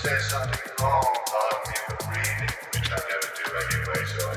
say something wrong, Pardon me for a reading, which I never do anyway, so